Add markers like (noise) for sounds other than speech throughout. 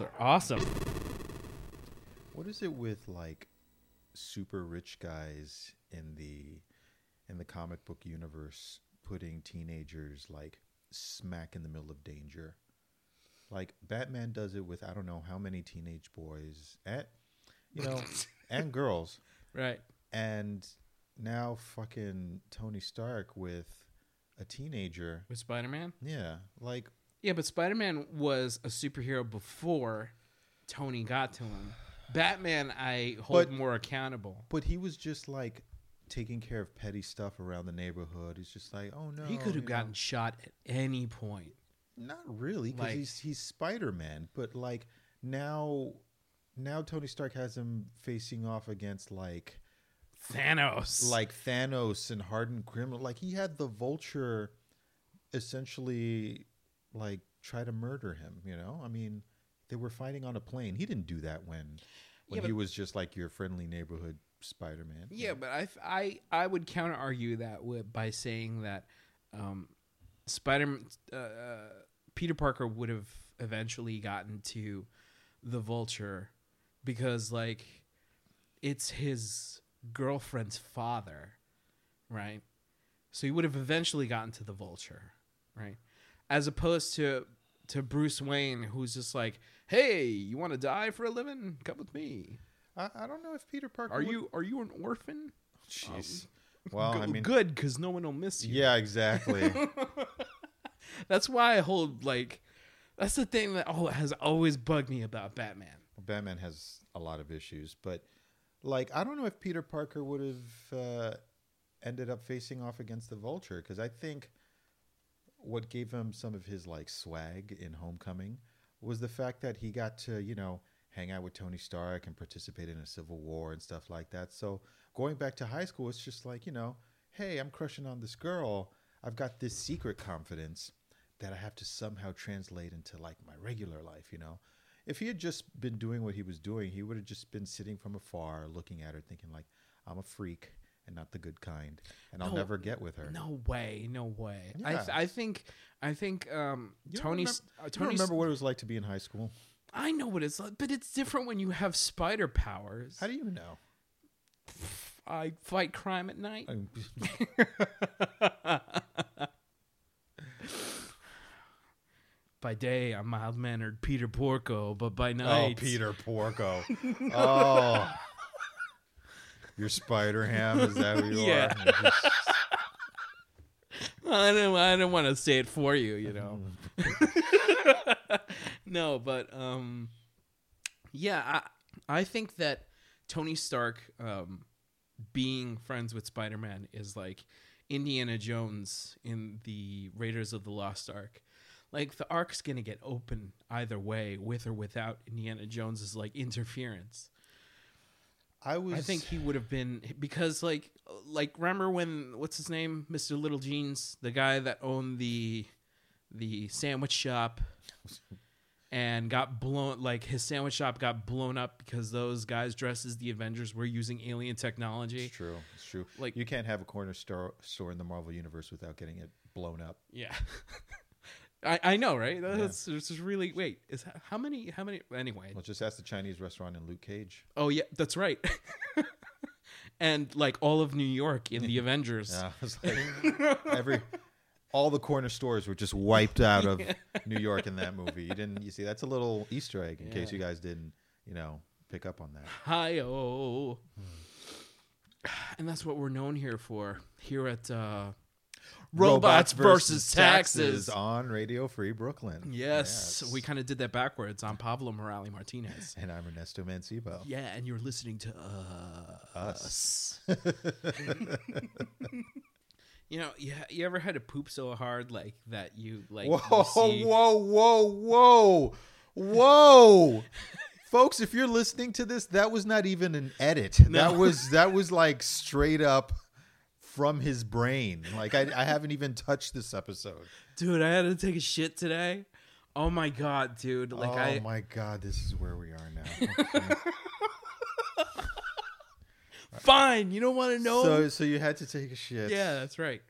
Are awesome. What is it with like super rich guys in the in the comic book universe putting teenagers like smack in the middle of danger? Like Batman does it with I don't know how many teenage boys and you know (laughs) and girls Right. and now fucking Tony Stark with a teenager. With Spider Man? Yeah, like Yeah, but Spider Man was a superhero before Tony got to him. Batman, I hold But- more accountable. but he was just like taking care of petty stuff around the neighborhood. He's just like, "Oh no." he could you have know. gotten shot at any point. Not really, because Like- he's he's Spider Man. But like now, now Tony Stark has him facing off against like Thanos. like Thanos and hardened criminal. Like he had the Vulture, essentially, like try to murder him. You know, I mean, they were fighting on a plane. He didn't do that when when Yeah, he was just like your friendly neighborhood Spider Man. Yeah, but I, I, I would counter argue that with, by saying that um, Spider uh, uh, Peter Parker would have eventually gotten to the Vulture because like it's his girlfriend's father, right? So he would have eventually gotten to the Vulture, right? As opposed to to Bruce Wayne, who's just like, "Hey, you want to die for a living? Come with me." I, I don't know if Peter Parker. Are would- you are you an orphan? Jeez. well, Go- I mean, good because no one will miss you. yeah, exactly. (laughs) That's why I hold like that's the thing that oh has always bugged me about Batman. Batman has a lot of issues, but like I don't know if Peter Parker would have uh, ended up facing off against the Vulture because I think what gave him some of his like swag in Homecoming was the fact that he got to you know hang out with Tony Stark and participate in a civil war and stuff like that. So going back to high school, it's just like you know, hey, I'm crushing on this girl. I've got this secret confidence that I have to somehow translate into like my regular life, you know. If he had just been doing what he was doing, he would have just been sitting from afar looking at her thinking like I'm a freak and not the good kind and I'll No. never get with her. No way, no way. I Yeah. I think I think um You don't Tony's remember- uh, don't Tony's remember what it was like to be in high school? I know what it's like, but it's different when you have spider powers. How do you know? I fight crime at night. (laughs) By day, I'm mild mannered Peter Porker, but by night, oh, night, Peter Porker. (laughs) Oh. Your Spider Ham, is that who you (laughs) Yeah. are? (laughs) I don't. I don't want to say it for you. You know. (laughs) no, but um, yeah, I I think that Tony Stark um, being friends with Spider Man is like Indiana Jones in the Raiders of the Lost Ark. Like the ark's gonna get open either way, with or without Indiana Jones's like interference. I was I think he would have been because like like remember when what's his name Mr. Little Jeans the guy that owned the the sandwich shop and got blown like his sandwich shop got blown up because those guys dressed as the Avengers were using alien technology. It's true. It's true. Like- you can't have a corner store store in the Marvel universe without getting it blown up. Yeah. (laughs) I, I know, right? That's this is really wait. Is how many? How many? Anyway, Well, just ask the Chinese restaurant in Luke Cage. oh yeah, that's right. (laughs) and like all of New York in the (laughs) Avengers. Yeah, it's like every all the corner stores were just wiped out of (laughs) New York in that movie. You didn't. You see, that's a little Easter egg in case you guys didn't, you know, pick up on that. Hi oh. And that's what we're known here for. Here at uh Robots, versus taxes. on Radio Free Brooklyn. Yes, we kind of did that backwards on Pablo Morales Martinez. And I'm Ernesto Mancebo. Yeah, and you're listening to uh, Us. (laughs) You know, you, you ever had to poop so hard like that you like Whoa, you (laughs) whoa, whoa, whoa, whoa. (laughs) Folks, if you're listening to this, that was not even an edit. No. That was that was like straight up from his brain. Like I, I haven't even touched this episode. dude, I had to take a shit today. Oh my god, dude! Like oh I, my god, this is where we are now. (laughs) Okay. fine. You don't want to know? So so you had to take a shit. Yeah, that's right.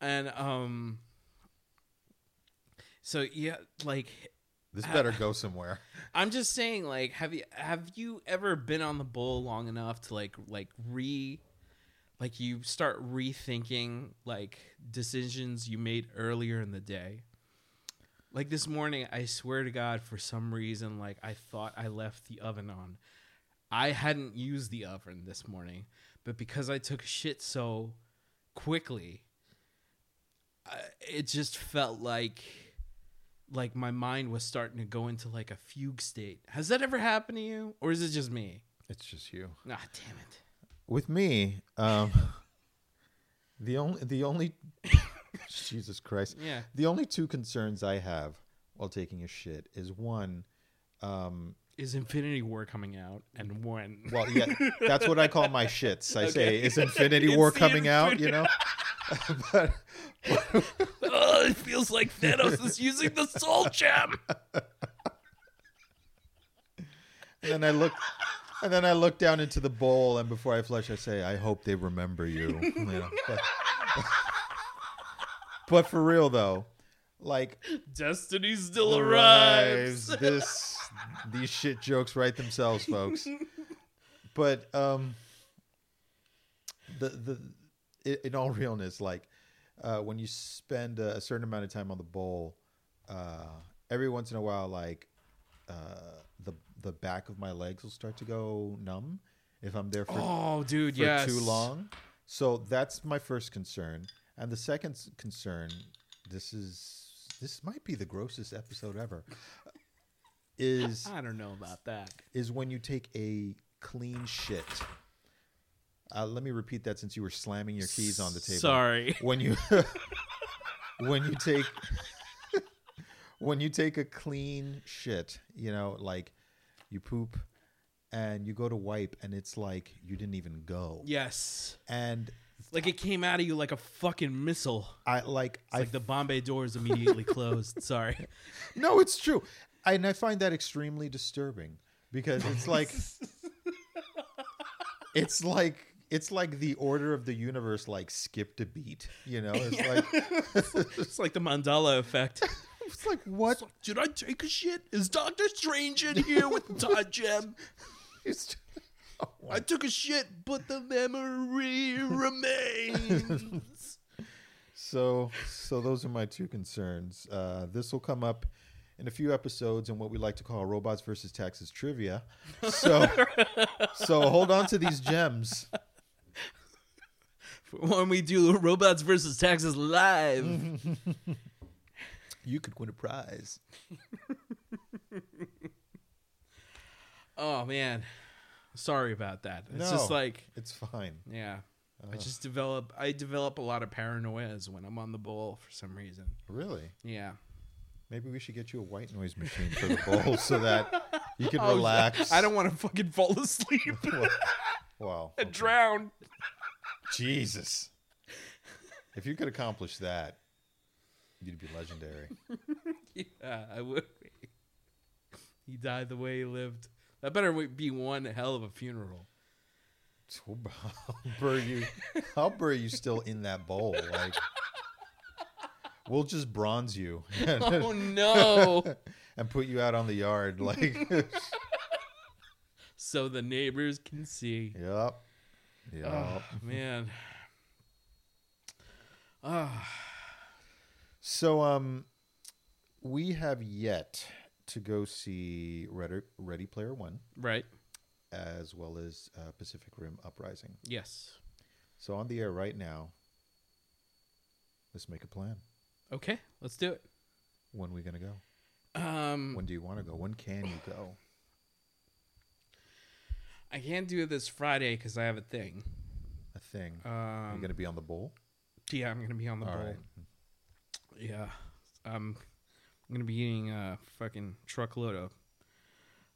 And um so yeah, like This better go somewhere. (laughs) I'm just saying, like, have you have you ever been on the bowl long enough to like like re like you start rethinking like decisions you made earlier in the day? Like this morning, I swear to God, for some reason, like I thought I left the oven on. I hadn't used the oven this morning, but because I took shit so quickly, I, it just felt like like my mind was starting to go into like a fugue state. Has that ever happened to you, or is it just me? It's just you. Ah, damn it. With me, um, (laughs) the only the only (laughs) Jesus Christ, Yeah. the only two concerns I have while taking a shit is one, um, Is Infinity War coming out, and when? well, yeah, that's what I call my shits. I (laughs) say, is Infinity War coming out? You know, but oh, it feels like Thanos is using the Soul Gem. and then I look. And then I look down into the bowl, and before I flush, I say, "I hope they remember you." (laughs) you know, but, but for real though, like Destiny still arrives. (laughs) This these shit jokes write themselves, folks. But um, the the in all realness, like uh, when you spend a certain amount of time on the bowl, uh, every once in a while, like uh, the back of my legs will start to go numb if I'm there for Oh, dude, for yes. too long. So that's my first concern. And the second concern, this is this might be the grossest episode ever. (laughs) Is I don't know about that. is when you take a clean shit. Uh, let me repeat that since you were slamming your keys on the table. Sorry. (laughs) When you (laughs) when you take when you take a clean shit, you know, like you poop and you go to wipe and it's like you didn't even go. Yes. And Like it came out of you like a fucking missile. I like It's I like the bomb bay doors immediately (laughs) closed. Sorry. No, it's true. I, and I find that extremely disturbing because it's like (laughs) it's like it's like the order of the universe like skipped a beat, you know? It's like (laughs) It's like the Mandela effect. It's like what? Did I take a shit? Is Doctor Strange in here with the (laughs) Todd Gem? It's, I took a shit, but the memory (laughs) remains. so so those are my two concerns. Uh, this will come up in a few episodes in what we like to call robots versus taxes trivia. So (laughs) so hold on to these gems. when we do Robots versus Taxes live. You could win a prize. (laughs) oh man, sorry about that. It's No. just like It's fine. yeah. I just develop I develop a lot of paranoias when I'm on the bowl for some reason. Really? Yeah. Maybe we should get you a white noise machine for the bowl (laughs) so that you can (laughs) Oh, relax. I don't want to fucking fall asleep Wow. and okay. drown. Jesus. If you could accomplish that, you'd be legendary. (laughs) Yeah, I would. be. He died the way he lived. That better be one hell of a funeral. I'll (laughs) bury you. I'll bury you still in that bowl. Like we'll just bronze you (laughs) Oh no! and put you out on the yard. Like, so the neighbors can see. yep, yep. Oh man. Ah, So um, we have yet to go see Ready, Ready Player One. right. as well as uh, Pacific Rim Uprising. Yes. So on the air right now, let's make a plan. Okay, let's do it. When are we gonna go? Um, When do you want to go? When can you go? I can't do it this Friday because I have a thing. A thing. Um, you gonna be on the bowl? yeah, I'm gonna be on the All bowl. right. Yeah, um, I'm gonna be eating a fucking truckload of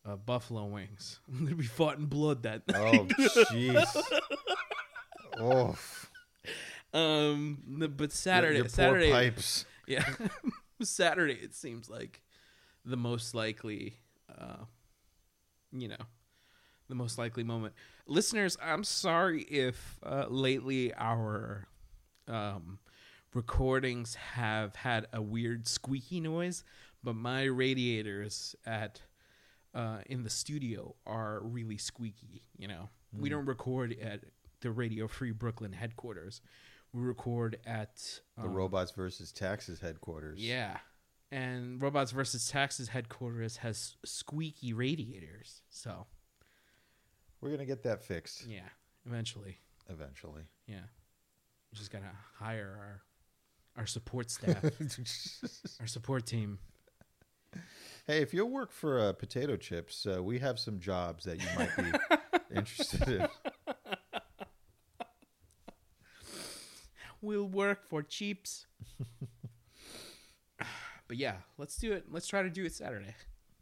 uh, buffalo wings. (laughs) I'm gonna be fought in blood that night. Oh jeez. (laughs) oh, um, but Saturday, your poor Saturday, pipes. (laughs) yeah, Saturday. It seems like the most likely, uh, you know, the most likely moment. Listeners, I'm sorry if uh, lately our um, recordings have had a weird squeaky noise, but my radiators at uh, in the studio are really squeaky. You know, we don't record at the Radio Free Brooklyn headquarters. We record at The um, Robots versus Taxes headquarters. Yeah, and Robots versus Taxes headquarters has squeaky radiators. So We're gonna get that fixed yeah, eventually, eventually. yeah, we just gotta hire our our support staff, (laughs) our support team. hey, if you'll work for uh, Potato Chips, uh, we have some jobs that you might be (laughs) interested in. We'll work for cheaps. but yeah, let's do it. Let's try to do it Saturday.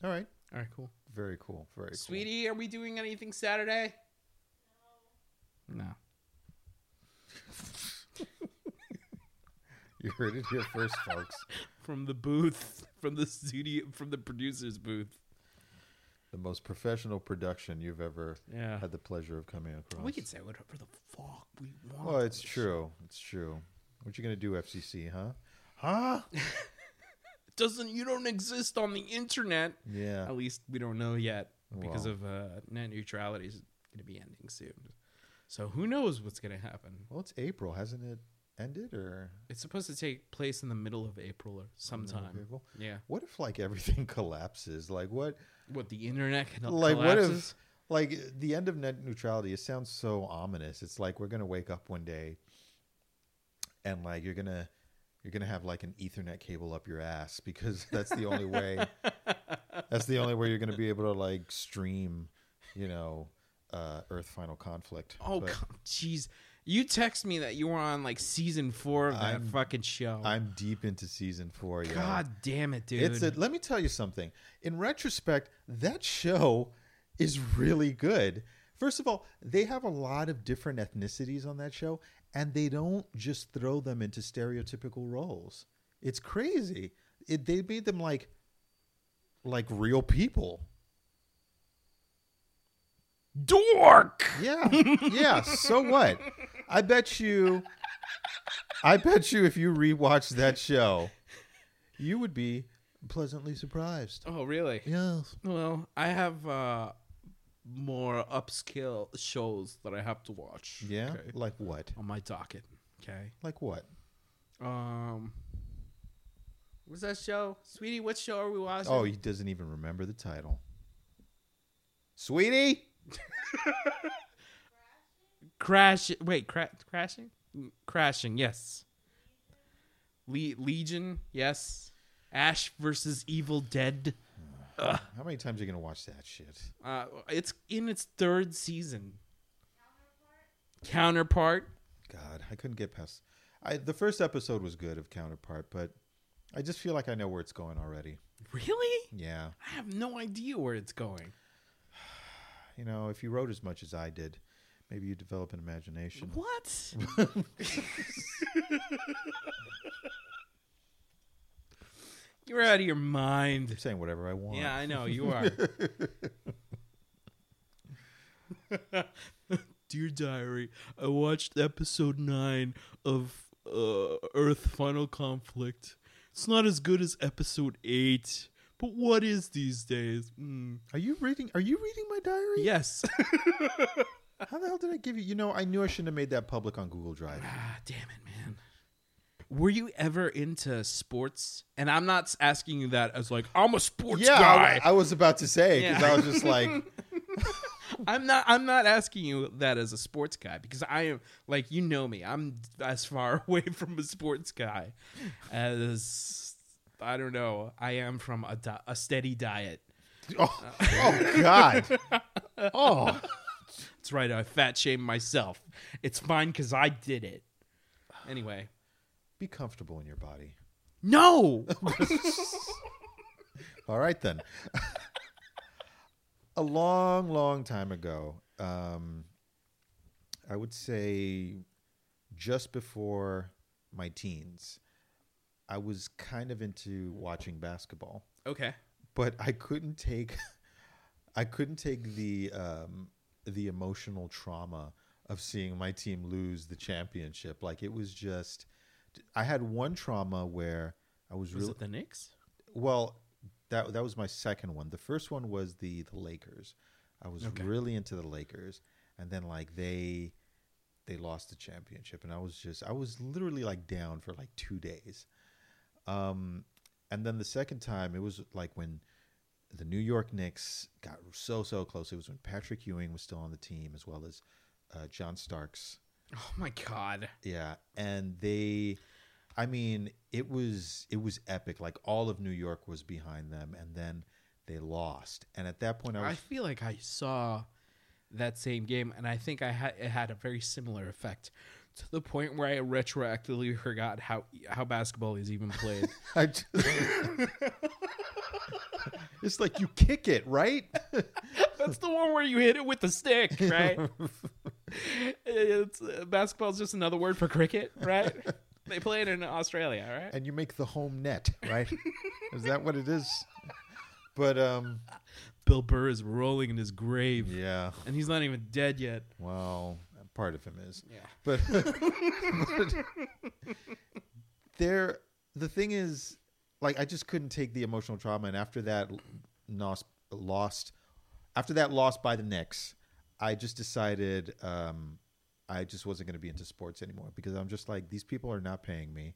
All right, All right, cool. very cool, very cool. Sweetie, are we doing anything Saturday? No. You heard it here first, folks. (laughs) From the booth, from the studio, from the producer's booth. The most professional production you've ever Yeah. had the pleasure of coming across. We can say whatever the fuck we want. Well, it's true. It's true. What you gonna do, FCC? Huh? Huh? It (laughs) doesn't you don't exist on the internet. Yeah. At least we don't know yet because Well. of uh, net neutrality is going to be ending soon. So who knows what's going to happen? Well, it's April, hasn't it ended or It's supposed to take place in the middle of April or sometime. April? Yeah. What if like everything (laughs) collapses? Like what? What the internet can Like what if? Like the end of net neutrality. It sounds so ominous. It's like we're gonna wake up one day, and like you're gonna you're gonna have like an Ethernet cable up your ass because (laughs) that's the only way. (laughs) that's the only way you're gonna be able to like stream, you know, uh, Earth Final Conflict. Oh, jeez. You text me that you were on like season four of that I'm- fucking show. I'm deep into season four. Yeah. God damn it, dude. It's a, let me tell you something. In retrospect, that show is really good. First of all, they have a lot of different ethnicities on that show, and they don't just throw them into stereotypical roles. It's crazy. It, they made them like like real people. dork. Yeah, yeah. So what? (laughs) I bet you. I bet you, if you rewatch that show, you would be pleasantly surprised. Oh, really? Yes. Well, I have uh more upscale shows that I have to watch. Yeah. okay, Like what? on my docket. Okay. Like what? Um. What's that show, sweetie? What show are we watching? Oh, he doesn't even remember the title. Sweetie? (laughs) Crash. Wait, cra- crashing? Mm, Crashing. Yes. Le- Legion. Yes. Ash versus Evil Dead. How many times are you going to watch that shit? Uh, it's in its third season. Counterpart. God, I couldn't get past. I the first episode was good of Counterpart, but I just feel like I know where it's going already. Really? Yeah. I have no idea where it's going. (sighs) You know, if you wrote as much as I did, maybe you develop an imagination. What? (laughs) You're out of your mind. I'm saying whatever I want. Yeah, I know you are. (laughs) (laughs) Dear diary, I watched episode 9 of uh, Earth Final Conflict. It's not as good as episode 8, but what is these days? Mm. Are you reading? Are you reading my diary? Yes. How the hell did I give you? You know, I knew I shouldn't have made that public on Google Drive. ah, damn it, man. Were you ever into sports? And I'm not asking you that as like I'm a sports yeah, guy. I, I was about to say because Yeah. I was just like, (laughs) I'm not. I'm not asking you that as a sports guy because I am like you know me. I'm as far (laughs) away from a sports guy as I don't know. I am from a di- a steady diet. oh, oh God, (laughs) oh. That's right. I fat shame myself. It's fine because I did it. Anyway, Be comfortable in your body. no. (laughs) All right then. (laughs) a long, long time ago, um, I would say just before my teens, I was kind of into watching basketball, okay. but I couldn't take, (laughs) I couldn't take the um, the emotional trauma of seeing my team lose the championship. Like it was just, I had one trauma where I was, Was really it the Knicks? well, that that was my second one. The first one was the the Lakers. I was Okay. really into the Lakers, and then like they they lost the championship, and I was just I was literally like down for like two days. Um, and then the second time, it was like when the New York Knicks got so so close. It was when Patrick Ewing was still on the team, as well as uh, John Starks. Oh my god. Yeah, and they, I mean, it was it was epic. Like all of New York was behind them, and then they lost. And at that point, I I feel like I saw that same game, and I think I had it had a very similar effect to the point where I retroactively forgot how how basketball is even played. (laughs) I just, (laughs) it's like you kick it right. (laughs) That's the one where you hit it with the stick, right? (laughs) it's uh, basketball's just another word for cricket, right? they play it in Australia, right? and you make the home net, right? is that what it is? But um, Bill Burr is rolling in his grave, yeah. and he's not even dead yet. Well, part of him is. Yeah. but, but there the thing is like i just couldn't take the emotional trauma and after that lost lost after that loss by the Knicks, i just decided um i just wasn't going to be into sports anymore because i'm just like these people are not paying me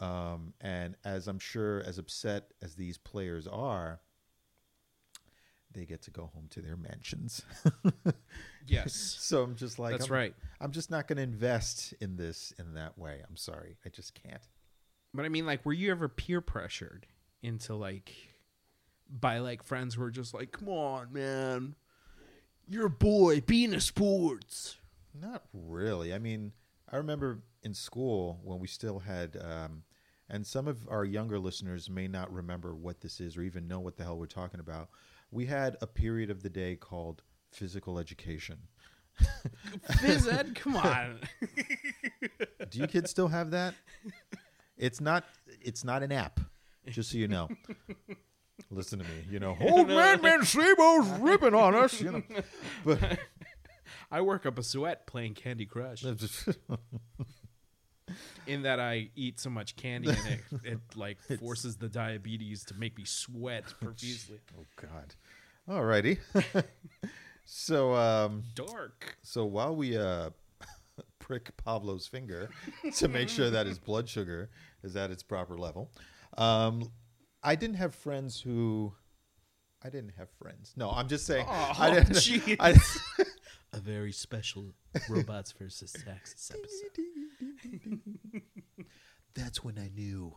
um and as i'm sure as upset as these players are they get to go home to their mansions (laughs) Yes, so i'm just like that's I'm- right. I'm just not going to invest in this in that way. I'm sorry. I just can't. But I mean, like, were you ever peer pressured into like by like friends who were just like, "Come on, man, you're a boy, be into sports." Not really. I mean, I remember in school when we still had, um, and some of our younger listeners may not remember what this is or even know what the hell we're talking about. We had a period of the day called physical education. Phys ed, come on. (laughs) Do you kids still have that? (laughs) It's not. It's not an app. Just so you know. (laughs) Listen to me. You know, (laughs) old man Mancebo's ripping on us. You know, but (laughs) I work up a sweat playing Candy Crush. In that I eat so much candy and it, it like forces the diabetes to make me sweat profusely. oh God. Alrighty. so um, Dark. so while we uh prick Pablo's finger to make sure that his blood sugar is at its proper level, um, I didn't have friends who. I didn't have friends. No, I'm just saying. Oh, (laughs) I didn't. I, (laughs) A very special Robots versus Taxes episode. (laughs) That's when I knew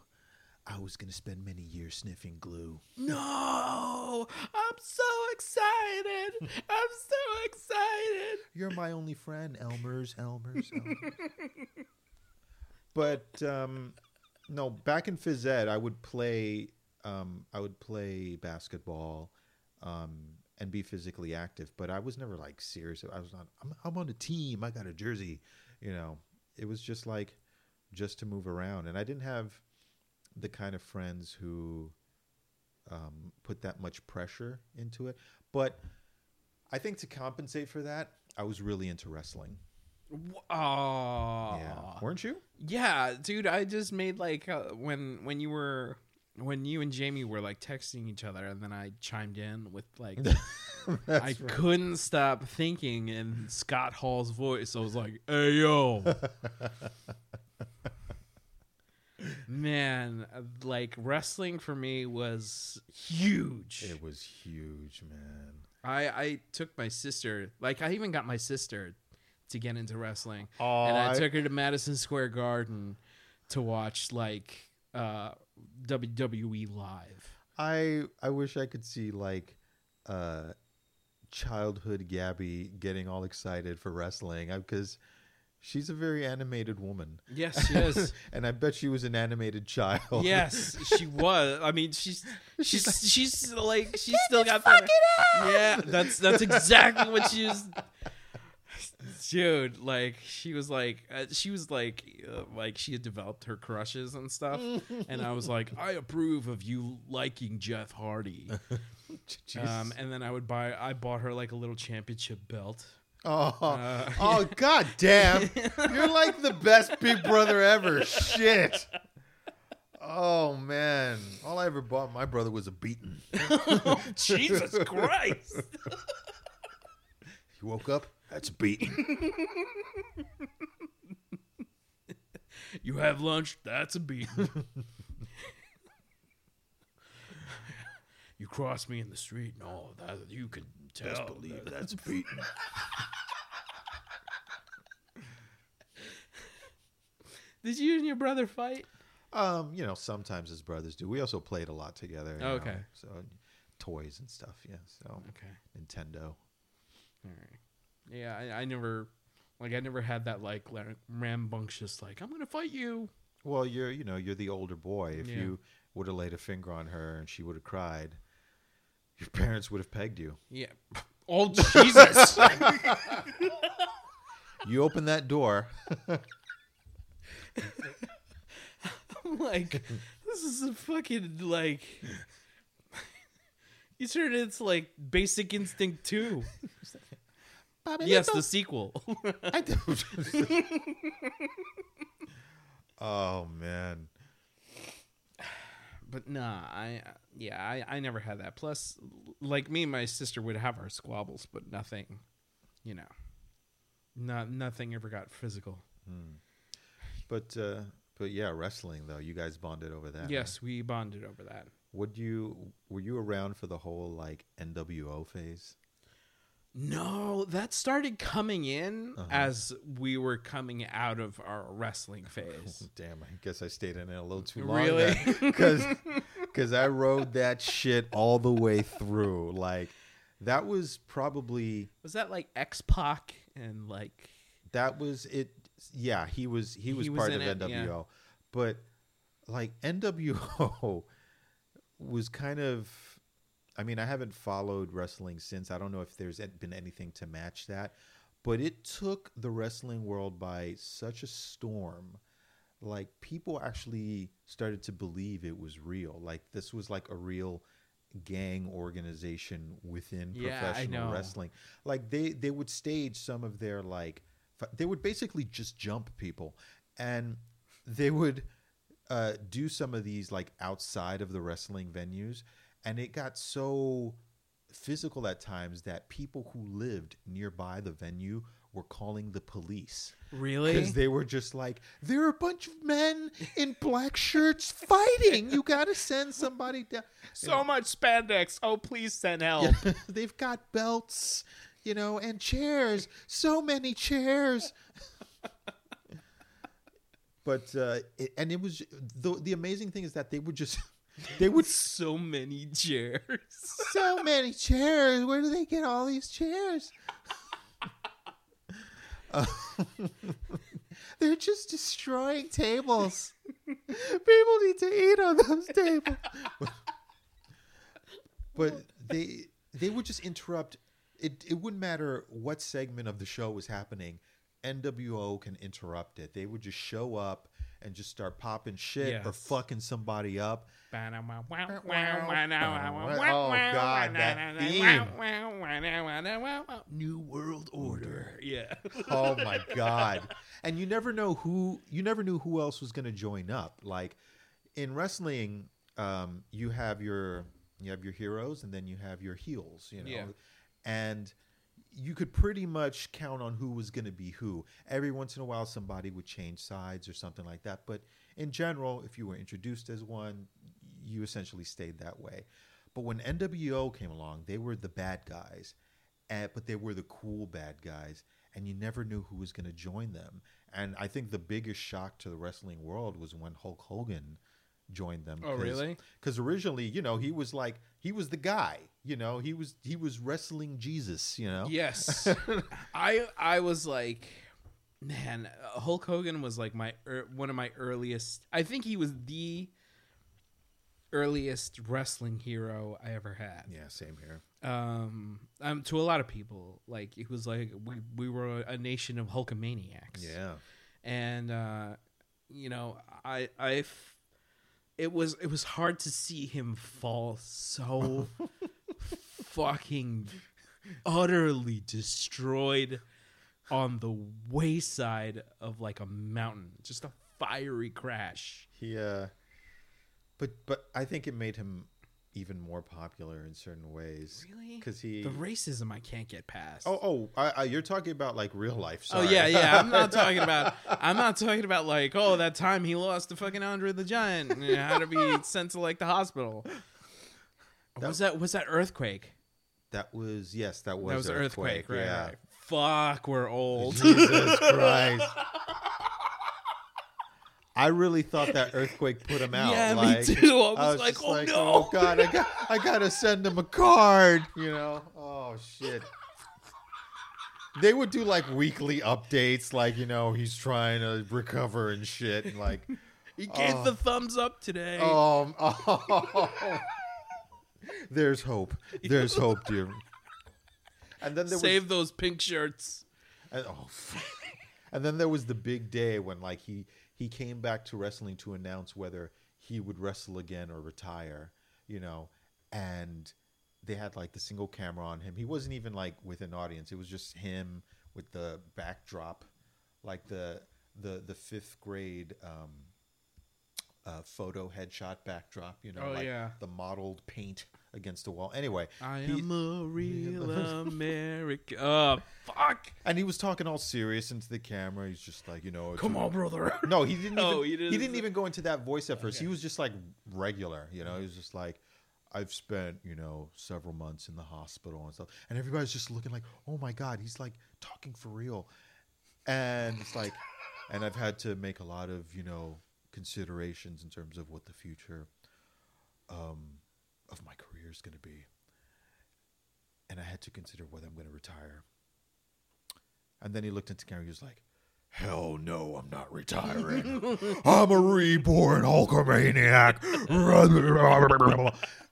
I was going to spend many years sniffing glue. No, I'm so excited. I'm so excited. You're my only friend, Elmer's, Elmer's. Elmer's. but um, no, back in phys ed, I would play. Um, I would play basketball um, and be physically active, but I was never like serious. I was not. I'm, I'm on a team. I got a jersey. You know, it was just like just to move around, and I didn't have the kind of friends who um, put that much pressure into it. But I think to compensate for that, I was really into wrestling. Oh, Yeah, weren't you? Yeah, dude, I just made like uh, when when you were when you and Jamie were like texting each other, and then I chimed in with like (laughs) I couldn't stop thinking in Scott Hall's voice. I was like, "Hey yo." (laughs) Man, like wrestling for me was huge. It was huge, man. I I took my sister, like I even got my sister to get into wrestling, Oh, and I, I- took her to Madison Square Garden to watch like uh, WWE live. I I wish I could see like uh childhood Gabby getting all excited for wrestling because she's a very animated woman. Yes, she is. (laughs) and I bet she was an animated child. yes, she was. I mean, she's (laughs) she's she's like she's still got that. Yeah, that's that's exactly what she was. Dude, like she was like uh, she was like uh, like she had developed her crushes and stuff, and I was (laughs) like, I approve of you liking Jeff Hardy. Um, and then I would buy. I bought her like a little championship belt. Oh, uh, oh (laughs) god damn. (laughs) You're like the best big brother ever. Shit. Oh man, all I ever bought my brother was a beating. (laughs) Jesus Christ! He woke up. That's a beating. You have lunch. That's a beat. you cross me in the street. No, that you can tell. Best believe that's (laughs) a beating. Did you and your brother fight? Um, you know, sometimes as brothers do. We also played a lot together. know, Okay. so toys and stuff. Yeah. So Okay. Nintendo. All right. Yeah, I, I never, like, I never had that like rambunctious like I'm gonna fight you. Well, you're you know you're the older boy. If Yeah. you would have laid a finger on her and she would have cried, your parents would have pegged you. Yeah. Oh Jesus! You open that door. I'm like, this is a fucking like. You turned it into like Basic Instinct 2. Yes, the sequel. I don't. oh man. but nah, I yeah, I, I never had that. Plus, like me and my sister would have our squabbles, but nothing, you know, not nothing ever got physical. But uh but yeah, wrestling though. You guys bonded over that. Yes, we bonded over that. Would you were you around for the whole like NWO phase? No, that started coming in Uh-huh. as we were coming out of our wrestling (laughs) phase. Damn, I guess I stayed in it a little too long. Really? Because because (laughs) I rode that shit all the way through. Like that was probably Was that like X Pac and like that was it. Yeah, he was he was He part in of it, NWO, yeah. but like NWO (laughs) was kind of. I mean, I haven't followed wrestling since. I don't know if there's been anything to match that, but it took the wrestling world by such a storm. Like people actually started to believe it was real. Like this was like a real gang organization within Yeah, professional wrestling. Like they they would stage some of their like they would basically just jump people and they would uh, do some of these like outside of the wrestling venues and it got so physical at times that people who lived nearby the venue were calling the police. Really? Because they were just like there are a bunch of men in black shirts fighting. You gotta send somebody down. So much spandex. Oh, please send help. (laughs) they've got belts you know and chairs. So many chairs. (laughs) But uh it, and it was the, the amazing thing is that they would just they would (laughs) so many chairs. so many chairs. Where do they get all these chairs? Uh, (laughs) they're just destroying tables. People need to eat on those tables. But they they would just interrupt. It it wouldn't matter what segment of the show was happening. NWO can interrupt it. They would just show up and just start popping shit or fucking somebody up. Oh God, that theme. New World Order. Yeah. Oh my (laughs) god. And you never know who you never knew who else was going to join up. Like in wrestling, um, you have your you have your heroes and then you have your heels, you know. Yeah. And you could pretty much count on who was going to be who. Every once in a while somebody would change sides or something like that, but in general, if you were introduced as one, you essentially stayed that way. But when NWO came along, they were the bad guys, and, but they were the cool bad guys, and you never knew who was going to join them. And I think the biggest shock to the wrestling world was when Hulk Hogan joined them. Oh, really? Because originally, you know, he was like he was the guy. You know, he was he was wrestling Jesus. You know, Yes. (laughs) I I was like, man, Hulk Hogan was like my er, one of my earliest. I think he was the earliest wrestling hero I ever had. yeah, same here. Um, um, to a lot of people, like it was like we we were a nation of Hulkamaniacs. Yeah, and uh, you know, I I f- it was it was hard to see him fall so (laughs) fucking utterly destroyed on the wayside of like a mountain, just a fiery crash. he uh but but I think it made him even more popular in certain ways. Really? Because he. The racism I can't get past. oh oh, I, I, you're talking about like real life. Oh yeah, yeah. I'm not (laughs) talking about. I'm not talking about like, oh, that time he lost to fucking Andre the Giant and had to be (laughs) sent to like the hospital. Or was that was that earthquake? that was yes, that was that was earthquake. earthquake. right, yeah. right. Fuck, we're old. Jesus Christ. (laughs) I really thought that earthquake put him out. Yeah, me too. I was like, just oh, no. oh god, I got, I gotta send him a card. You know? Oh shit. They would do like weekly updates, like you know he's trying to recover and shit, and like, he gave Oh. the thumbs up today. um, oh, (laughs) there's hope, there's hope, dear. And then there was Save those pink shirts. And, oh, (laughs) and then there was the big day when like he he came back to wrestling to announce whether he would wrestle again or retire, you know, and they had like the single camera on him. He wasn't even like with an audience. It was just him with the backdrop, like the the the fifth grade um, uh, photo headshot backdrop. You know, Oh, like yeah. the modeled paint against the wall. Anyway, I he- am a real (laughs) American. Oh, fuck. and he was talking all serious into the camera. He's just like, you know, Come on, brother. No, he didn't. Oh, (laughs) even, he he didn't He didn't, even go into that voice at first. Okay. He was just like regular, you know. He was just like, I've spent you know several months in the hospital and stuff, and everybody's just looking like, oh my god, he's like talking for real, and it's like, (laughs) and I've had to make a lot of you know considerations in terms of what the future um, of my career is going to be, and I had to consider whether I'm going to retire. And then he looked into camera. He was like, "Hell no, I'm not retiring. (laughs) I'm a reborn Hulkamaniac."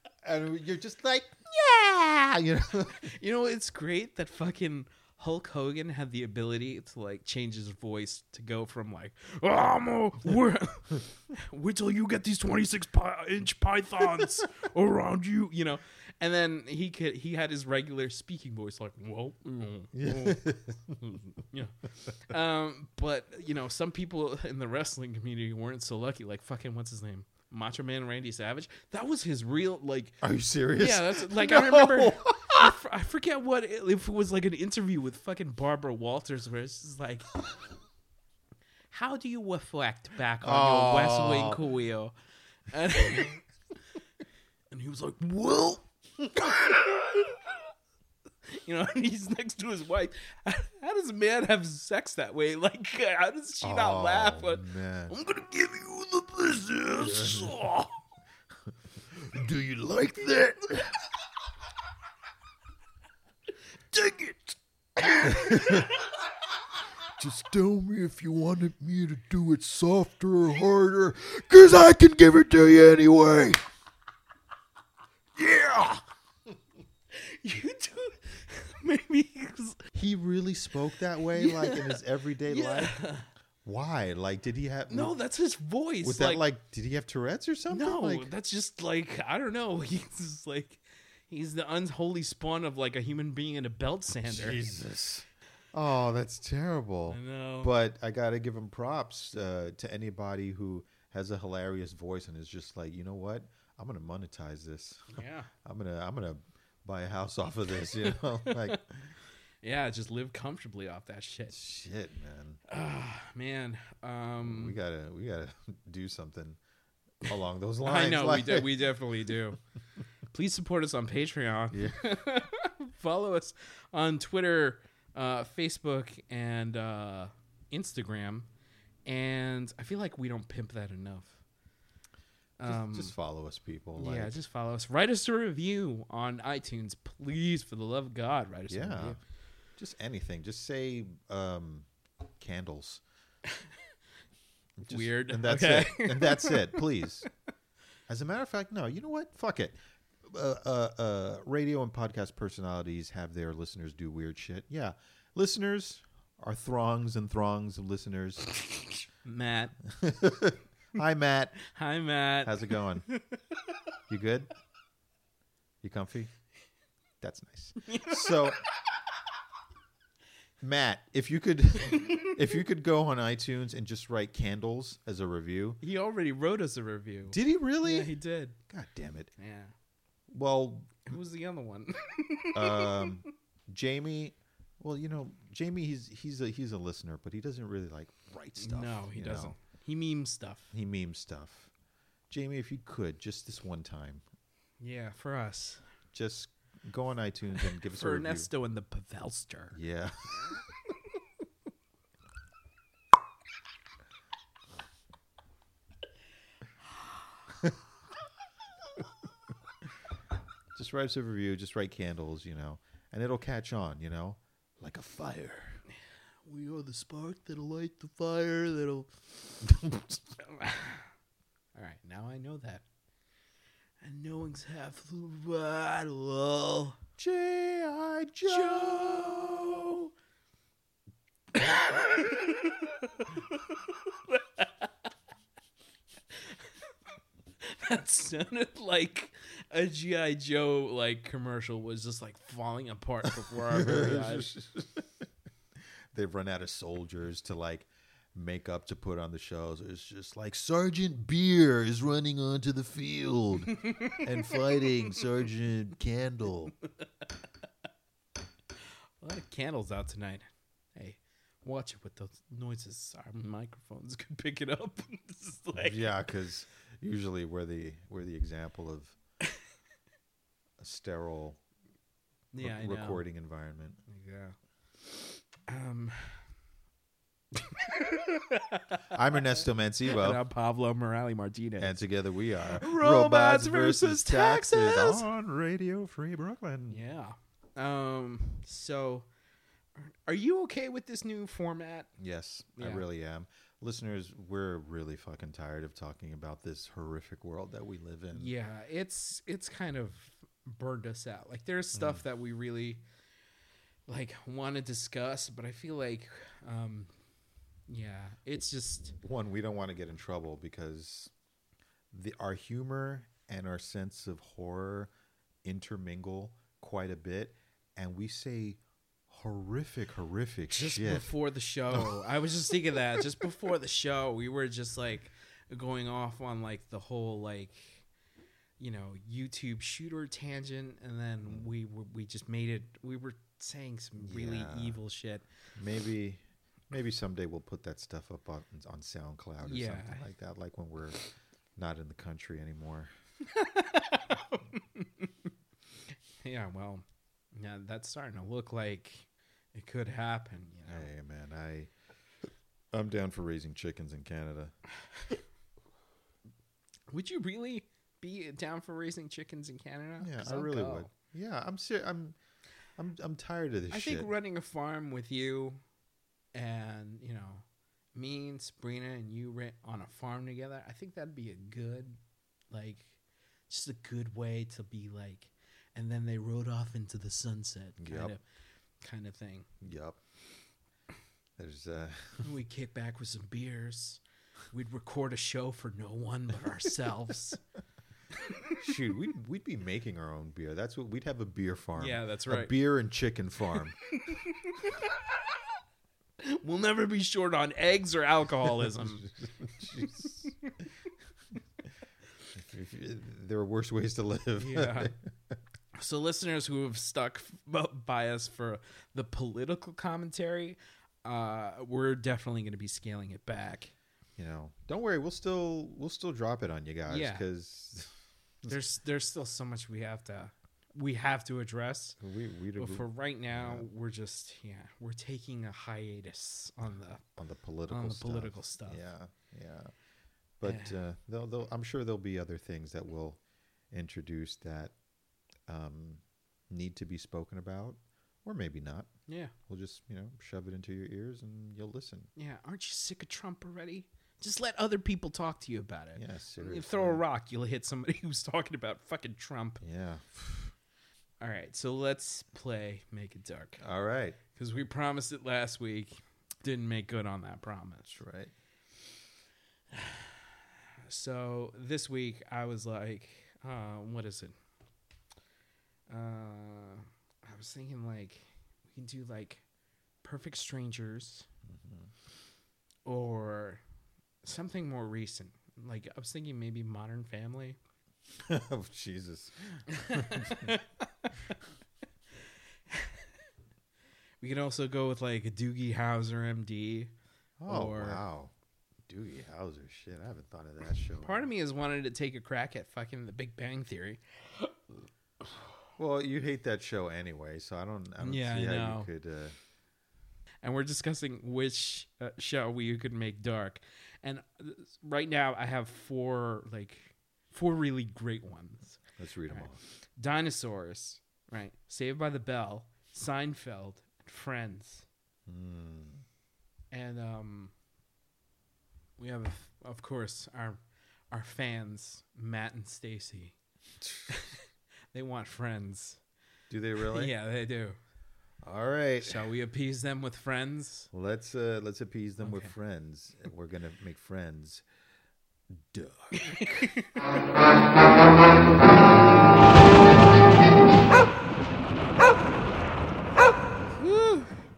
(laughs) and you're just like, "Yeah," you know. You know, it's great that fucking Hulk Hogan had the ability to like change his voice to go from like, "Oh, I'm a, wait till you get these 26 pi- inch pythons (laughs) around you, you know. And then he could he had his regular speaking voice like, well, (laughs) yeah. Um, but you know, some people in the wrestling community weren't so lucky. Like fucking what's his name, Macho Man Randy Savage. That was his real like Are you serious? yeah, that's like I remember. (laughs) I, f- I forget what it, if it was like an interview with fucking Barbara Walters, where it's just like, "How do you reflect back on your wrestling career?" And, (laughs) and he was like, "Well." (laughs) (laughs) You know, and he's next to his wife. (laughs) How does a man have sex that way? (laughs) Like, how does she not Oh, laugh? But. I'm gonna give you the business. Do you like that? Take it. Just tell me if you wanted me to do it softer or harder, because I can give it to you anyway. Yeah. You do. (laughs) Maybe. it's- He really spoke that way, like in his everyday Yeah. life. Why? Like, did he have? No, that's his voice. Was like, that like? Did he have Tourette's or something? no, Like, that's just like I don't know. (laughs) He's like he's the unholy spawn of like a human being in a belt sander. Jesus. Oh, that's terrible. I know. But I gotta give him props uh, to anybody who has a hilarious voice and is just like, you know what? I'm gonna monetize this. yeah, I'm gonna I'm gonna buy a house off of this. You (laughs) know, like yeah, just live comfortably off that shit. shit, man. Ah, man. Um, We gotta we gotta (laughs) do something along those lines. I know like- we de- we definitely do. (laughs) Please support us on Patreon. Yeah. Follow us on Twitter, uh, Facebook, and uh, Instagram. And I feel like we don't pimp that enough. Just, Um, just follow us, people. Like, yeah, just follow us. Write us a review on iTunes, please. For the love of God, write us a yeah, review. just anything. Just say um, candles. (laughs) Just- Weird. and that's Okay. it. And that's it. (laughs) Please. As a matter of fact, no. You know what? Fuck it. Uh, uh, uh, radio and podcast personalities have their listeners do weird shit. Yeah, listeners are throngs and throngs of listeners. (laughs) Matt. Hi, Matt. (laughs) Hi, Matt. How's it going? (laughs) You good? You comfy? That's nice. (laughs) So, Matt, if you could, if you could go on iTunes and just write candles as a review. He already wrote us a review. Did he really? Yeah, he did. God damn it. Yeah. Well, Who was the other one? um, Jamie. Well, you know, Jamie, he's he's a he's a listener, but he doesn't really like write stuff. no, he you know. Doesn't. He memes stuff. He memes stuff. Jamie, if you could, just this one time, Yeah, for us. just go on iTunes and give us a (laughs) For review. Ernesto and the Pavelster. Yeah. (laughs) just write us a review, just write candles, you know, and it'll catch on, you know, like a fire. We are the spark that'll light the fire that'll. (laughs) All right, now I know that. And knowing's half the battle. G.I. Joe. Joe. (laughs) that sounded like a GI Joe like commercial was just like falling apart before our very eyes. They've run out of soldiers to like make up to put on the shows. It's just like Sergeant Beer is running onto the field (laughs) and fighting Sergeant Candle. A lot of candles out tonight. Hey, watch it with those noises. Our microphones could pick it up. (laughs) Like, Yeah, because usually we're the we're the example of a sterile (laughs) yeah, recording environment. Yeah. Um, I'm Ernesto and Mancebo, I'm Pablo Morales Martinez. and together we are Robots versus Taxes. on Radio Free Brooklyn. yeah. Um. So, are- are you okay with this new format? Yes, I really am. Listeners, we're really fucking tired of talking about this horrific world that we live in. Yeah, it's it's kind of burned us out. Like there's stuff that we really like want to discuss, but I feel like um yeah, it's just One, we don't want to get in trouble because the our humor and our sense of horror intermingle quite a bit, and we say horrific, horrific just shit. before the show. (laughs) I was just thinking that just before the show, we were just like going off on like the whole like you know YouTube shooter tangent, and then we were, we just made it. We were saying some really Yeah. evil shit. Maybe, maybe someday we'll put that stuff up on on SoundCloud or Yeah. something like that. Like when we're not in the country anymore. (laughs) Yeah, well, yeah, that's starting to look like it could happen. You know, Hey man, I I'm down for raising chickens in Canada. (laughs) would you really be down for raising chickens in Canada? Yeah, 'Cause I I'll really go. would. Yeah, I'm ser- I'm I'm I'm tired of this I shit. think running a farm with you, and you know, me and Sabrina and you ra- on a farm together. I think that'd be a good, like, just a good way to be like, and then they rode off into the sunset, kind Yep. of, kind of thing. Yup. There's uh (laughs) we kick back with some beers. We'd record a show for no one but ourselves. (laughs) shoot, we'd we'd be making our own beer. That's what we'd have a beer farm. Yeah, that's right. A beer and chicken farm. (laughs) we'll never be short on eggs or alcoholism. (laughs) Jeez. If you- there are worse ways to live. yeah. (laughs) So, listeners who have stuck by us for the political commentary, uh, we're definitely going to be scaling it back. you know, don't worry. We'll still we'll still drop it on you guys Yeah. because There's there's still so much we have to we have to address. we we But for right now, Yeah. we're just yeah we're taking a hiatus on the on the political on the stuff. political stuff. Yeah, yeah. But uh, they'll, they'll, I'm sure there'll be other things that we'll introduce that um, need to be spoken about, or maybe not. Yeah, We'll just you know shove it into your ears and you'll listen. yeah. Aren't you sick of Trump already? Just let other people talk to you about it. Yeah, You seriously. throw a rock, you'll hit somebody (laughs) who's talking about fucking Trump. Yeah. (sighs) All right, so let's play Make It Dark All right. because we promised it last week. Didn't make good on that promise. That's right. (sighs) So this week I was like, uh, what is it? Uh, I was thinking like we can do like Perfect Strangers, or something more recent. Like I was thinking, maybe Modern Family. (laughs) oh Jesus! (laughs) We can also go with like a Doogie Howser, MD. Oh Or- wow, Doogie Howser. Shit, I haven't thought of that show. Part of me has wanted to take a crack at fucking The Big Bang Theory. Well, you hate that show anyway, so I don't. I don't Yeah, see I how you could. Uh, and we're discussing which uh, show we could make dark. And uh, right now, I have four like four really great ones: let's read them all. Dinosaurs, right? Saved by the Bell, Seinfeld, and Friends. Hmm. And um, we have, of course, our our fans, Matt and Stacy. (laughs) (laughs) they want Friends. Do they really? (laughs) Yeah, they do. All right. Shall we appease them with Friends? Let's uh let's appease them with friends. We're gonna make friends. Duh.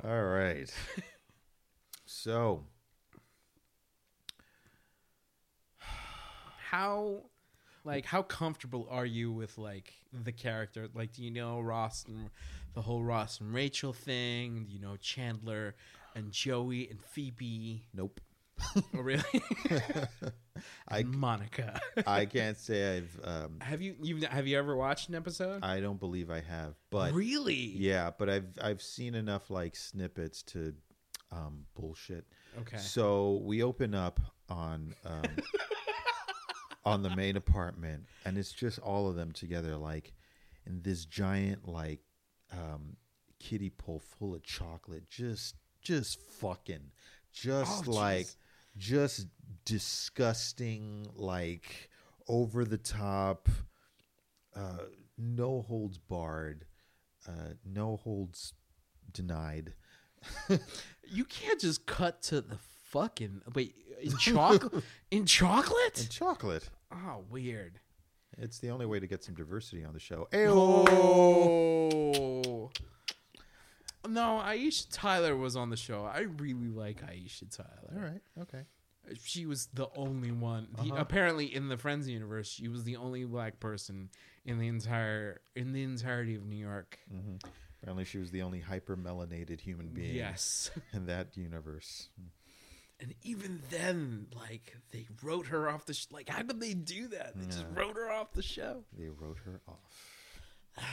All right. So how like how comfortable are you with like the character? Like do you know ross and the whole ross and rachel thing? Do you know chandler and joey and phoebe? Nope. (laughs) oh really? (laughs) I monica. I can't say I've um have you you have you ever watched an episode? I don't believe I have, but really? Yeah, but I've I've seen enough like snippets to um bullshit. okay. So we open up on um, (laughs) on the main apartment, and it's just all of them together, like in this giant like um, kiddie pool full of chocolate, just just fucking, just Oh, like just disgusting, like over the top, uh, no holds barred, uh, no holds denied. (laughs) you can't just cut to the fucking wait in (laughs) chocolate in chocolate And chocolate. Oh weird It's the only way to get some diversity on the show. Oh. No, Aisha Tyler was on the show. I really like Aisha Tyler. All right. Okay. She was the only one. The- Uh-huh. apparently, in the Friends universe, she was the only black person in the entire in the entirety of New York. hmm Apparently, she was the only hyper melanated human being Yes, (laughs) in that universe. And even then, like they wrote her off the. Sh- like, how did they do that? They just Yeah. wrote her off the show. They wrote her off. (sighs)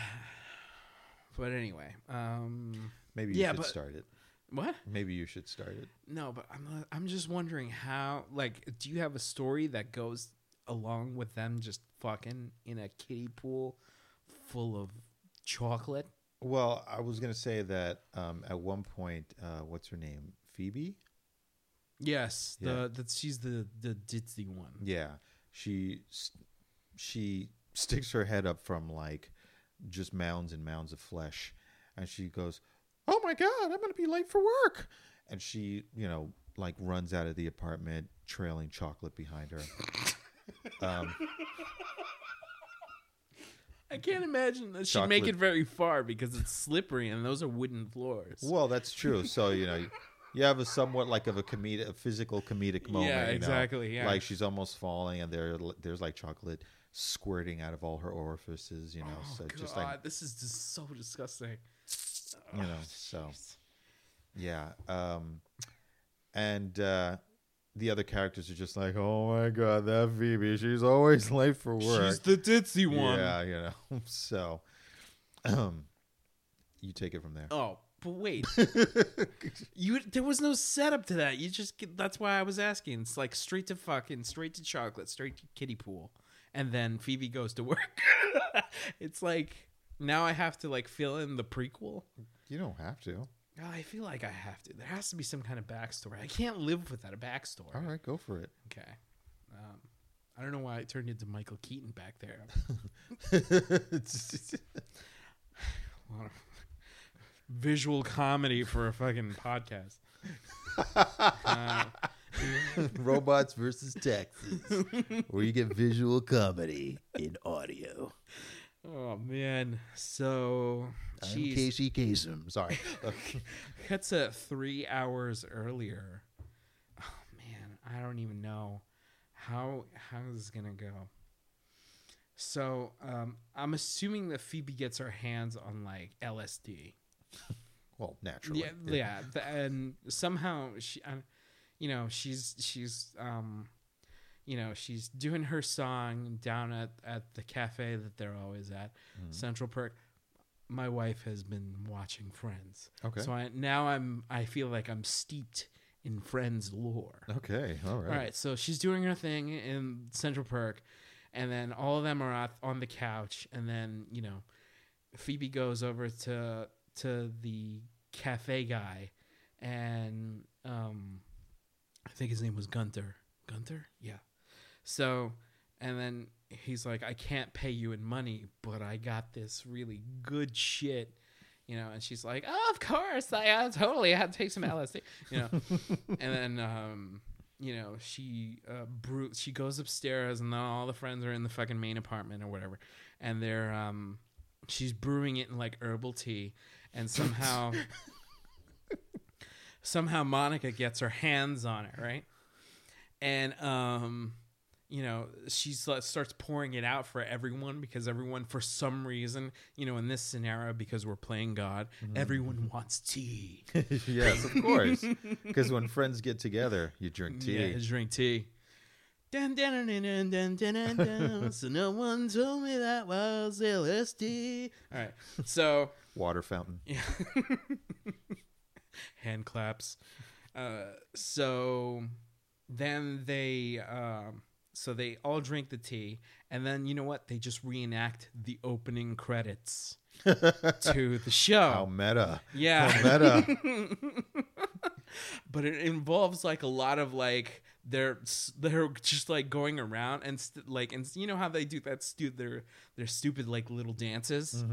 But anyway, um, Maybe you Yeah, should but- start it. what? Maybe you should start it. No, but I'm not, I'm just wondering how like do you have a story that goes along with them just fucking in a kiddie pool full of chocolate? Well, I was gonna say that um, at one point, uh, what's her name? Phoebe. Yes, Yeah. that she's the the ditzy one. Yeah, she she sticks her head up from like just mounds and mounds of flesh, and she goes, "Oh my god, I'm gonna be late for work!" And she, you know, like runs out of the apartment, trailing chocolate behind her. (laughs) um, I can't imagine that she'd make it very far because it's slippery and those are wooden floors. well, that's true. So you know, you have a somewhat like of a comedic, a physical comedic moment. Yeah, you know? exactly, yeah. like she's almost falling, and there there's like chocolate squirting out of all her orifices. You know, oh so god, just like this is just so disgusting. you know, so yeah. Um, and uh, the other characters are just like, oh my god, that Phoebe, she's always (laughs) late for work. She's the ditzy one. Yeah, you know. (laughs) So, um, (clears throat) you take it from there. Oh, but wait. (laughs) you there was no setup to that. You just get, that's why I was asking. It's like straight to fucking straight to chocolate, straight to kiddie pool. And then Phoebe goes to work. (laughs) it's like now I have to like fill in the prequel. You don't have to. Oh, I feel like I have to. There has to be some kind of backstory. I can't live without a backstory. All right, go for it. Okay. Um, I don't know why I turned into Michael Keaton back there. (laughs) A visual comedy for a fucking podcast. Uh, (laughs) Robots versus taxes, where you get visual comedy in audio. oh man. So I'm. Casey Kasem. Sorry. (laughs) Cuts to three hours earlier. Oh man, I don't even know how how this is gonna go. So um, I'm assuming that Phoebe gets her hands on like LSD. Well, naturally. Yeah, yeah, and somehow she, uh, you know, she's she's um, you know, she's doing her song down at at the cafe that they're always at, Mm. Central Perk. My wife has been watching Friends, Okay. so I, now I'm I feel like I'm steeped in Friends lore. okay. All right. All right, so she's doing her thing in Central Perk, and then all of them are on the couch, and then you know, Phoebe goes over to to the cafe guy, and um, I think his name was Gunther. Gunther, yeah. So, and then he's like, "I can't pay you in money, but I got this really good shit." You know, and she's like, "Oh, of course, I uh, totally had to take some LSD." You know, (laughs) and then um, you know she uh, brew- she goes upstairs and then all the friends are in the fucking main apartment or whatever and they're um she's brewing it in like herbal tea and somehow somehow monica gets her hands on it right and um you know she starts pouring it out for everyone because everyone for some reason you know in this scenario because we're playing god everyone wants tea (laughs) yes, of course. Because when friends get together, you drink tea. Yeah, you drink tea. Dun, dun, dun, dun, dun, dun. (laughs) so no one told me that was LSD. All right, so Water fountain. yeah, (laughs) hand claps. Uh, so then they, um, so they all drink the tea, and then you know what? They just reenact the opening credits (laughs) to the show. How meta. yeah, How meta. (laughs) but it involves like a lot of like they're they're just like going around and st- like and you know how they do that stu- their their stupid like little dances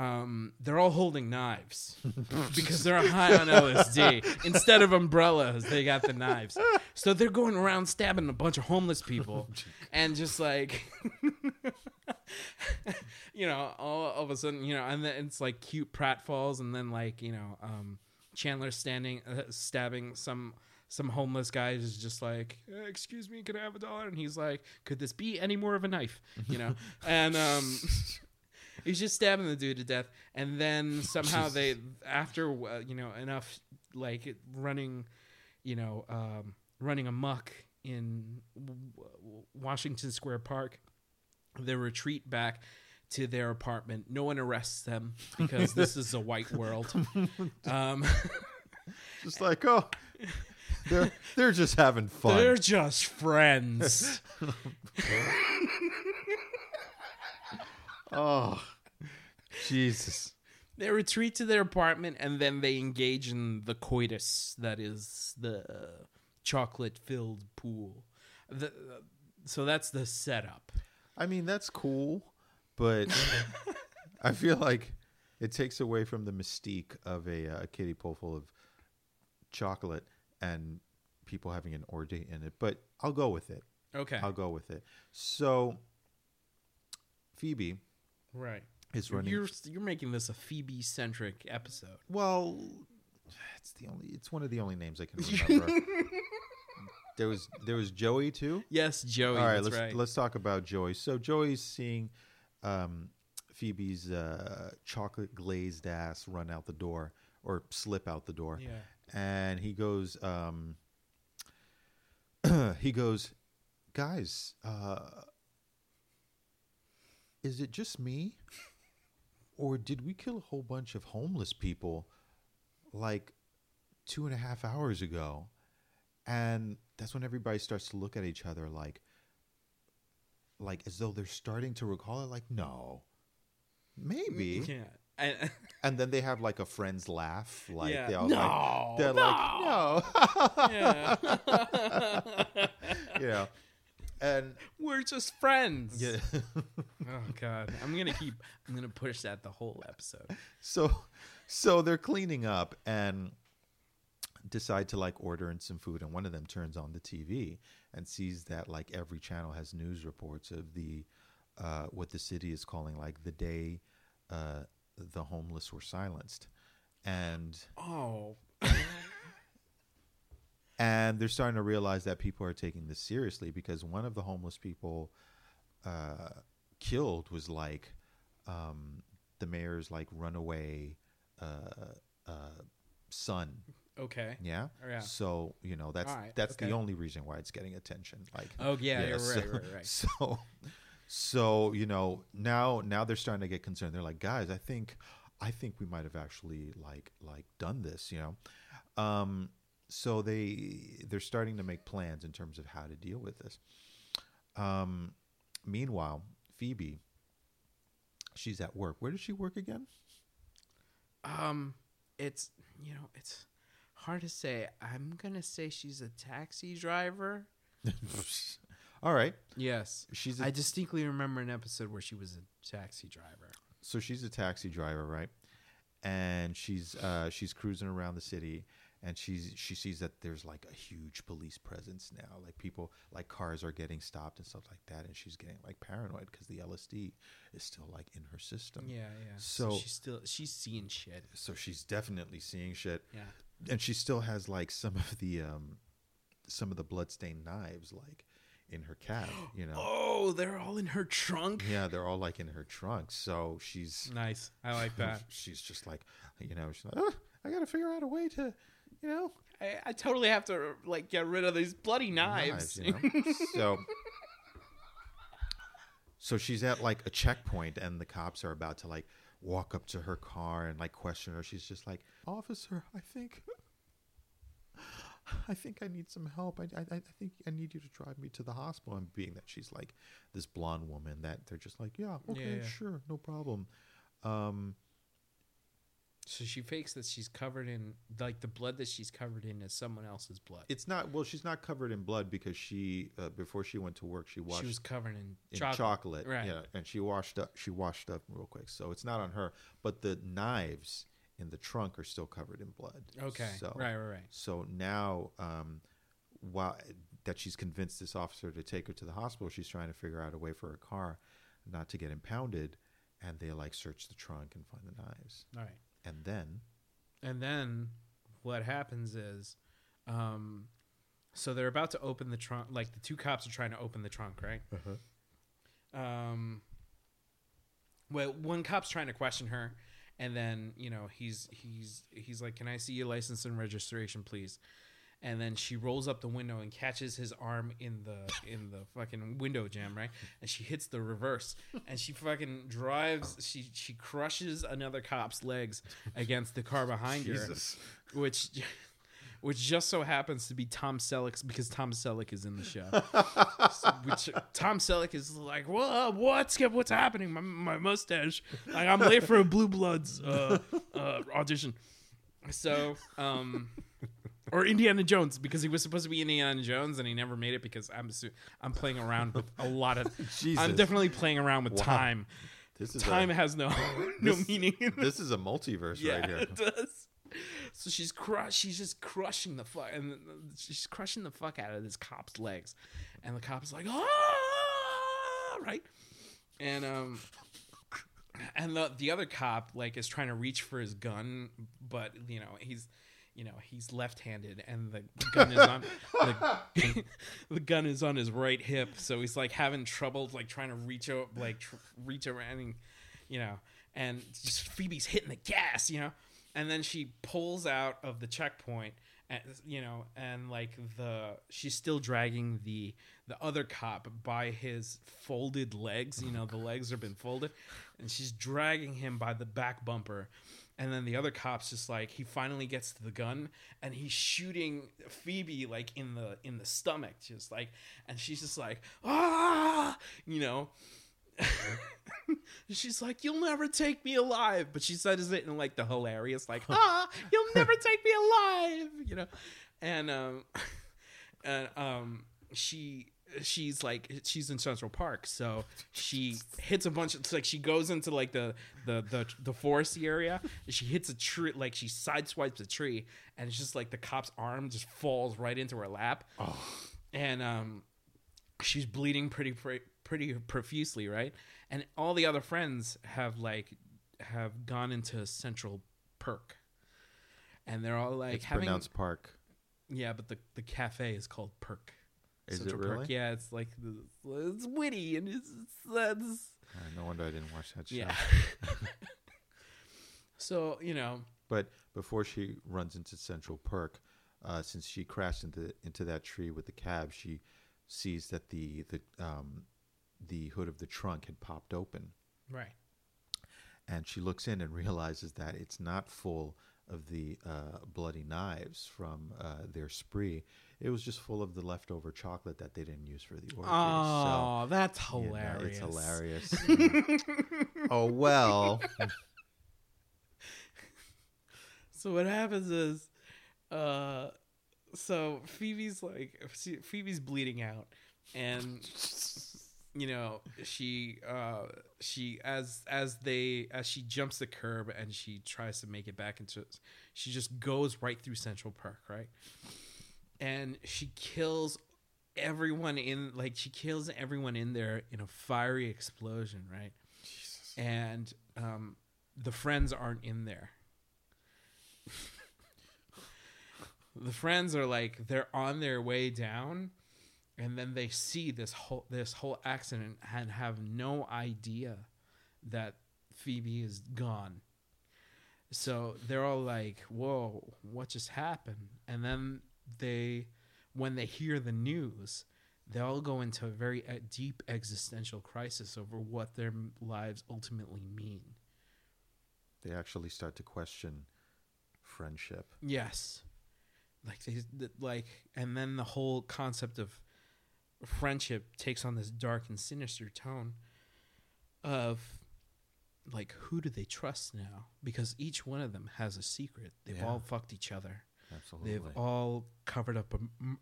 um they're all holding knives (laughs) because they're high on LSD (laughs) instead of umbrellas they got the knives. So they're going around stabbing a bunch of homeless people and just like (laughs) you know all, all of a sudden you know and then it's like cute pratfalls and then like you know um Chandler standing uh, stabbing some some homeless guy is just like "Uh, excuse me can I have a dollar? And he's like could this be any more of a knife? You know? And um he's just stabbing the dude to death and then (laughs) somehow they after uh, you know enough like running you know um running amok in Washington Square Park they retreat back to their apartment. No one arrests them because this is a white world. (laughs) Um, (laughs) Just like, oh, they're they're just having fun. they're just friends. oh, Jesus. they retreat to their apartment and then they engage in the coitus that is the chocolate filled pool. The, so that's the setup. I mean, that's cool, but (laughs) I feel like it takes away from the mystique of a, uh, kiddie pool full of chocolate and people having an orgy in it. But I'll go with it. Okay. I'll go with it. So Phoebe right. Is running. You're you're making this a Phoebe centric episode. Well, it's the only. It's one of the only names I can (laughs) remember. there was there was Joey too. Yes, Joey. All right, let's right. let's talk about Joey. So Joey's seeing um, Phoebe's uh, chocolate glazed ass run out the door or slip out the door, yeah. and he goes, um, (clears throat) he goes, guys, uh, is it just me, or did we kill a whole bunch of homeless people like two and a half hours ago? And that's when everybody starts to look at each other like, like as though they're starting to recall it. Like, no, maybe. Mm, yeah. And, (laughs) And then they have like a friend's laugh. Like Yeah. they all No, like, they're no. like, no, yeah. (laughs) you know. And We're just friends. yeah, (laughs) Oh god. I'm gonna keep I'm gonna push that the whole episode. so so they're cleaning up and decide to like order in some food and one of them turns on the TV and sees that like every channel has news reports of the uh what the city is calling like the day uh the homeless were silenced, and Oh, and they're starting to realize that people are taking this seriously because one of the homeless people uh, killed was like um, the mayor's like runaway uh, uh, son. okay. Yeah. Yeah. So you know that's right, that's the only reason why it's getting attention. Like Oh yeah, you're so, right, right, right. (laughs) So, so you know now now they're starting to get concerned. They're like, guys, I think I think we might have actually like like done this. You know, um, so they they're starting to make plans in terms of how to deal with this. Um, meanwhile, Phoebe, she's at work. Where does she work again? Um, it's you know it's hard to say. I'm gonna say she's a taxi driver. (laughs) All right, Yes, she's a I distinctly remember an episode where she was a taxi driver. so she's a taxi driver, right? And she's uh, she's cruising around the city, and she's she sees that there's like a huge police presence now. Like people, like cars are getting stopped and stuff like that, and she's getting like paranoid because the LSD is still like in her system. Yeah, yeah. So- she's still she's seeing shit. So she's definitely seeing shit, Yeah. and she still has like some of the um, some of the bloodstained knives like in her cab. (gasps) You know, Oh, they're all in her trunk. yeah, they're all like in her trunk. So she's Nice. I like that. (laughs) she's just like, you know, she's like, oh, I got to figure out a way to, you know, I, I totally have to like get rid of these bloody knives. you know? (laughs) so, so she's at like a checkpoint, and the cops are about to like walk up to her car and like question her. She's just like, "Officer, I think, I think I need some help. I, I, I think I need you to drive me to the hospital." And being that she's like this blonde woman, that they're just like, "Yeah, okay, yeah. sure, no problem." Um, So she fakes that she's covered in like the blood that she's covered in is someone else's blood. it's not well. She's not covered in blood because she uh, before she went to work, she washed she was covered in, in chocolate. chocolate, Right. yeah, and she washed up. She washed up real quick, so it's not on her. But the knives in the trunk are still covered in blood. Okay. so right, right, right. so now, um, while that she's convinced this officer to take her to the hospital, she's trying to figure out a way for her car not to get impounded, and they like search the trunk and find the knives, All right. And then And then what happens is, um, so they're about to open the trunk. Like the two cops are trying to open the trunk, right? Uh-huh. Um, well, one cop's trying to question her, and then you know he's he's he's like, "Can I see your license and registration, please?" And then she rolls up the window and catches his arm in the in the fucking window jam, right? And she hits the reverse, and she fucking drives. She she crushes another cop's legs against the car behind her which which just so happens to be Tom Selleck's because Tom Selleck is in the show. So, (laughs) which Tom Selleck is like, "Whoa, what's what's happening? My, my mustache. Like I'm late for a Blue Bloods uh, uh, audition." So, um, or Indiana Jones because he was supposed to be Indiana Jones and he never made it because I'm I'm playing around with a lot of. (laughs) Jesus. I'm definitely playing around with Wow. time. this is Time a, has no (laughs) no This- meaning. this is a multiverse yeah, right here. it does. So she's crush. She's just crushing the fuck, and she's crushing the fuck out of this cop's legs, and the cop's like, ah, right, and um, and the the other cop like is trying to reach for his gun, but you know he's. You know he's left-handed, and the gun is on the, (laughs) the gun is on his right hip, so he's like having trouble, like trying to reach out, like tr- reach around, and, you know, and just Phoebe's hitting the gas, you know, and then she pulls out of the checkpoint, and you know, and like the she's still dragging the the other cop by his folded legs, you know, the legs have been folded, and she's dragging him by the back bumper. And then the other cop's just like he finally gets to the gun and he's shooting Phoebe like in the in the stomach, just like, and she's just like ah, you know. (laughs) she's like, "You'll never take me alive," but she says it in like the hilarious, like, "Ah, you'll never take me alive," you know, and um, (laughs) and um, she she's like she's in Central Park, so (laughs) she hits a bunch. Of, it's like she goes into like the the the the foresty area. And she hits a tree, like she sideswipes a tree, and it's just like the cop's arm just falls right into her lap, and um, she's bleeding pretty pretty, pretty profusely, right? And all the other friends have like have gone into Central Perk, and they're all like it's having pronounced park. yeah, but the the cafe is called Perk. Is it Central Perk. really? Yeah, it's like it's witty and it's, it's that's no wonder I didn't watch that show. yeah. (laughs) so you know, But before she runs into Central Park, uh, since she crashed into into that tree with the cab, she sees that the the um, the hood of the trunk had popped open, right? and she looks in and realizes that it's not full of the uh, bloody knives from uh, their spree. It was just full of the leftover chocolate that they didn't use for the orgy. Oh, that's so, you know, hilarious! it's hilarious. (laughs) oh well. So what happens is, uh, so Phoebe's like Phoebe's bleeding out, and you know she uh she as as they as she jumps the curb and she tries to make it back into she just goes right through Central Park right, and she kills everyone in like she kills everyone in there in a fiery explosion right, and um the friends aren't in there. (laughs) the friends are like they're on their way down and then they see this whole this whole accident and have no idea that Phoebe is gone. So they're all like, "Whoa, what just happened?" And then they when they hear the news, they all go into a very deep existential crisis over what their lives ultimately mean. they actually start to question friendship. Yes. Like they like and then the whole concept of friendship takes on this dark and sinister tone of like who do they trust now? Because each one of them has a secret. They've Yeah. all fucked each other. Absolutely. They've all covered up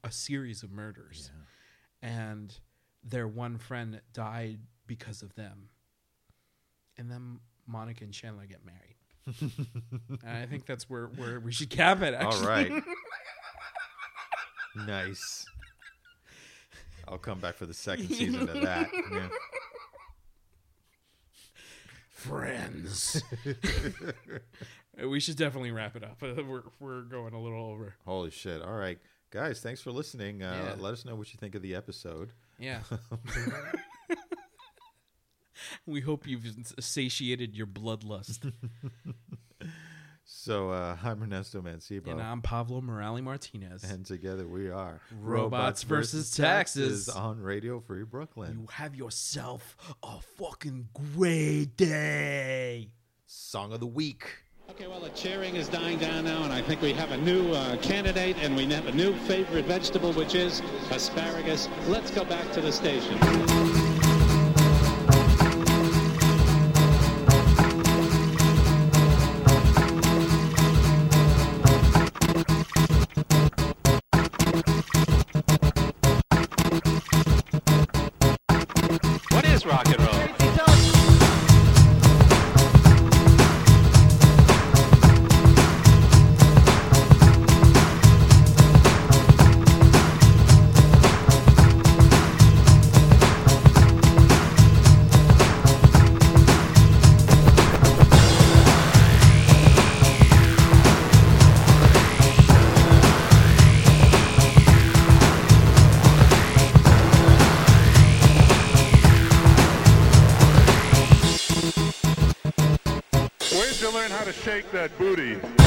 a series of murders. Yeah. And their one friend died because of them. And then Monica and Chandler get married. (laughs) and I think that's where, where we should cap it actually. All right. (laughs) nice. I'll come back for the second season of that. (laughs) Yeah. friends. we should definitely wrap it up. (laughs) We're we're going a little over. Holy shit. All right. Guys, thanks for listening. Uh, Yeah. Let us know what you think of the episode. Yeah. (laughs) we hope you've satiated your bloodlust. So uh, (laughs) I'm Ernesto Mancebo. and I'm Pablo Morales Martinez. and together we are Robots versus Taxes. on Radio Free Brooklyn. you have yourself a fucking great day. Song of the week. Okay, well, the cheering is dying down now, and I think we have a new uh, candidate, and we have a new favorite vegetable, which is asparagus. Let's go back to the station. Shake that booty?